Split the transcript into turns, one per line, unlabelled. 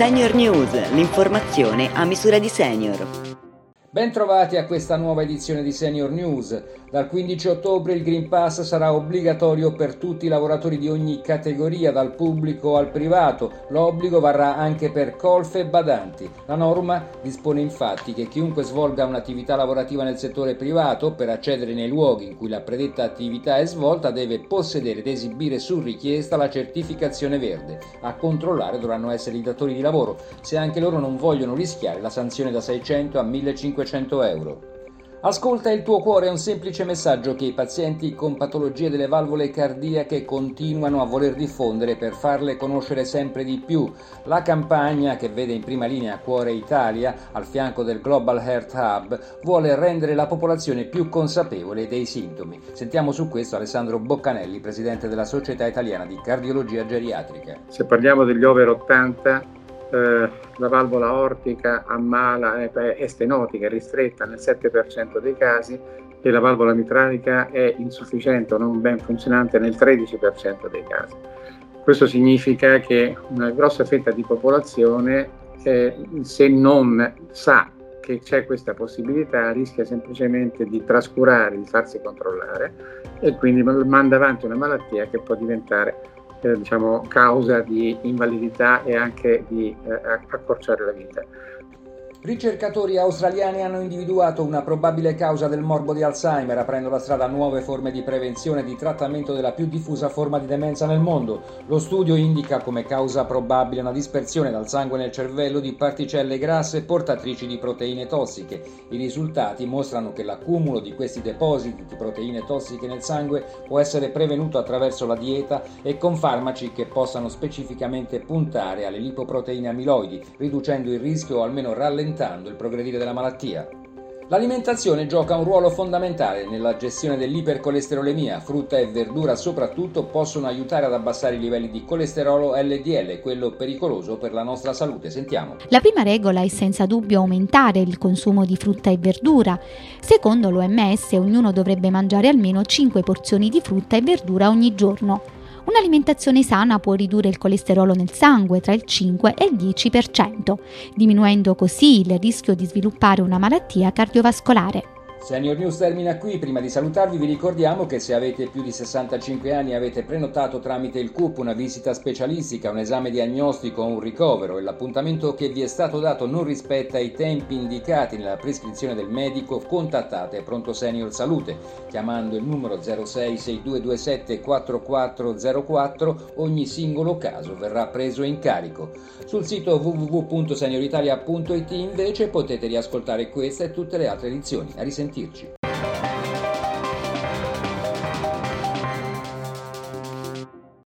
Senior News, l'informazione a misura di senior.
Bentrovati a questa nuova edizione di Senior News. Dal 15 ottobre il Green Pass sarà obbligatorio per tutti i lavoratori di ogni categoria, dal pubblico al privato. L'obbligo varrà anche per colfe e badanti. La norma dispone infatti che chiunque svolga un'attività lavorativa nel settore privato, per accedere nei luoghi in cui la predetta attività è svolta, deve possedere ed esibire su richiesta la certificazione verde. A controllare dovranno essere i datori di lavoro, se anche loro non vogliono rischiare la sanzione da 600 a 1500 500 euro. Ascolta il tuo cuore è un semplice messaggio che i pazienti con patologie delle valvole cardiache continuano a voler diffondere per farle conoscere sempre di più. La campagna che vede in prima linea Cuore Italia, al fianco del Global Heart Hub, vuole rendere la popolazione più consapevole dei sintomi. Sentiamo su questo Alessandro Boccanelli, presidente della Società Italiana di Cardiologia Geriatrica.
Se parliamo degli over 80 eh, la valvola aortica ammala, è stenotica, è ristretta nel 7% dei casi e la valvola mitralica è insufficiente o non ben funzionante nel 13% dei casi. Questo significa che una grossa fetta di popolazione, eh, se non sa che c'è questa possibilità, rischia semplicemente di trascurare, di farsi controllare e quindi manda avanti una malattia che può diventare eh, diciamo, causa di invalidità e anche di eh, accorciare la vita.
Ricercatori australiani hanno individuato una probabile causa del morbo di Alzheimer, aprendo la strada a nuove forme di prevenzione e di trattamento della più diffusa forma di demenza nel mondo. Lo studio indica come causa probabile una dispersione dal sangue nel cervello di particelle grasse portatrici di proteine tossiche. I risultati mostrano che l'accumulo di questi depositi di proteine tossiche nel sangue può essere prevenuto attraverso la dieta e con farmaci che possano specificamente puntare alle lipoproteine amiloidi, riducendo il rischio o almeno rallentando rallentando il progredire della malattia. L'alimentazione gioca un ruolo fondamentale nella gestione dell'ipercolesterolemia. Frutta e verdura soprattutto possono aiutare ad abbassare i livelli di colesterolo LDL, quello pericoloso per la nostra salute. Sentiamo.
La prima regola è senza dubbio aumentare il consumo di frutta e verdura. Secondo l'OMS ognuno dovrebbe mangiare almeno 5 porzioni di frutta e verdura ogni giorno. Un'alimentazione sana può ridurre il colesterolo nel sangue tra il 5 e il 10%, diminuendo così il rischio di sviluppare una malattia cardiovascolare.
Senior News termina qui, prima di salutarvi vi ricordiamo che se avete più di 65 anni e avete prenotato tramite il CUP una visita specialistica, un esame diagnostico o un ricovero. E l'appuntamento che vi è stato dato non rispetta i tempi indicati nella prescrizione del medico, contattate Pronto Senior Salute chiamando il numero 066227 4404, ogni singolo caso verrà preso in carico. Sul sito www.senioritalia.it invece potete riascoltare questa e tutte le altre edizioni. A sentirci.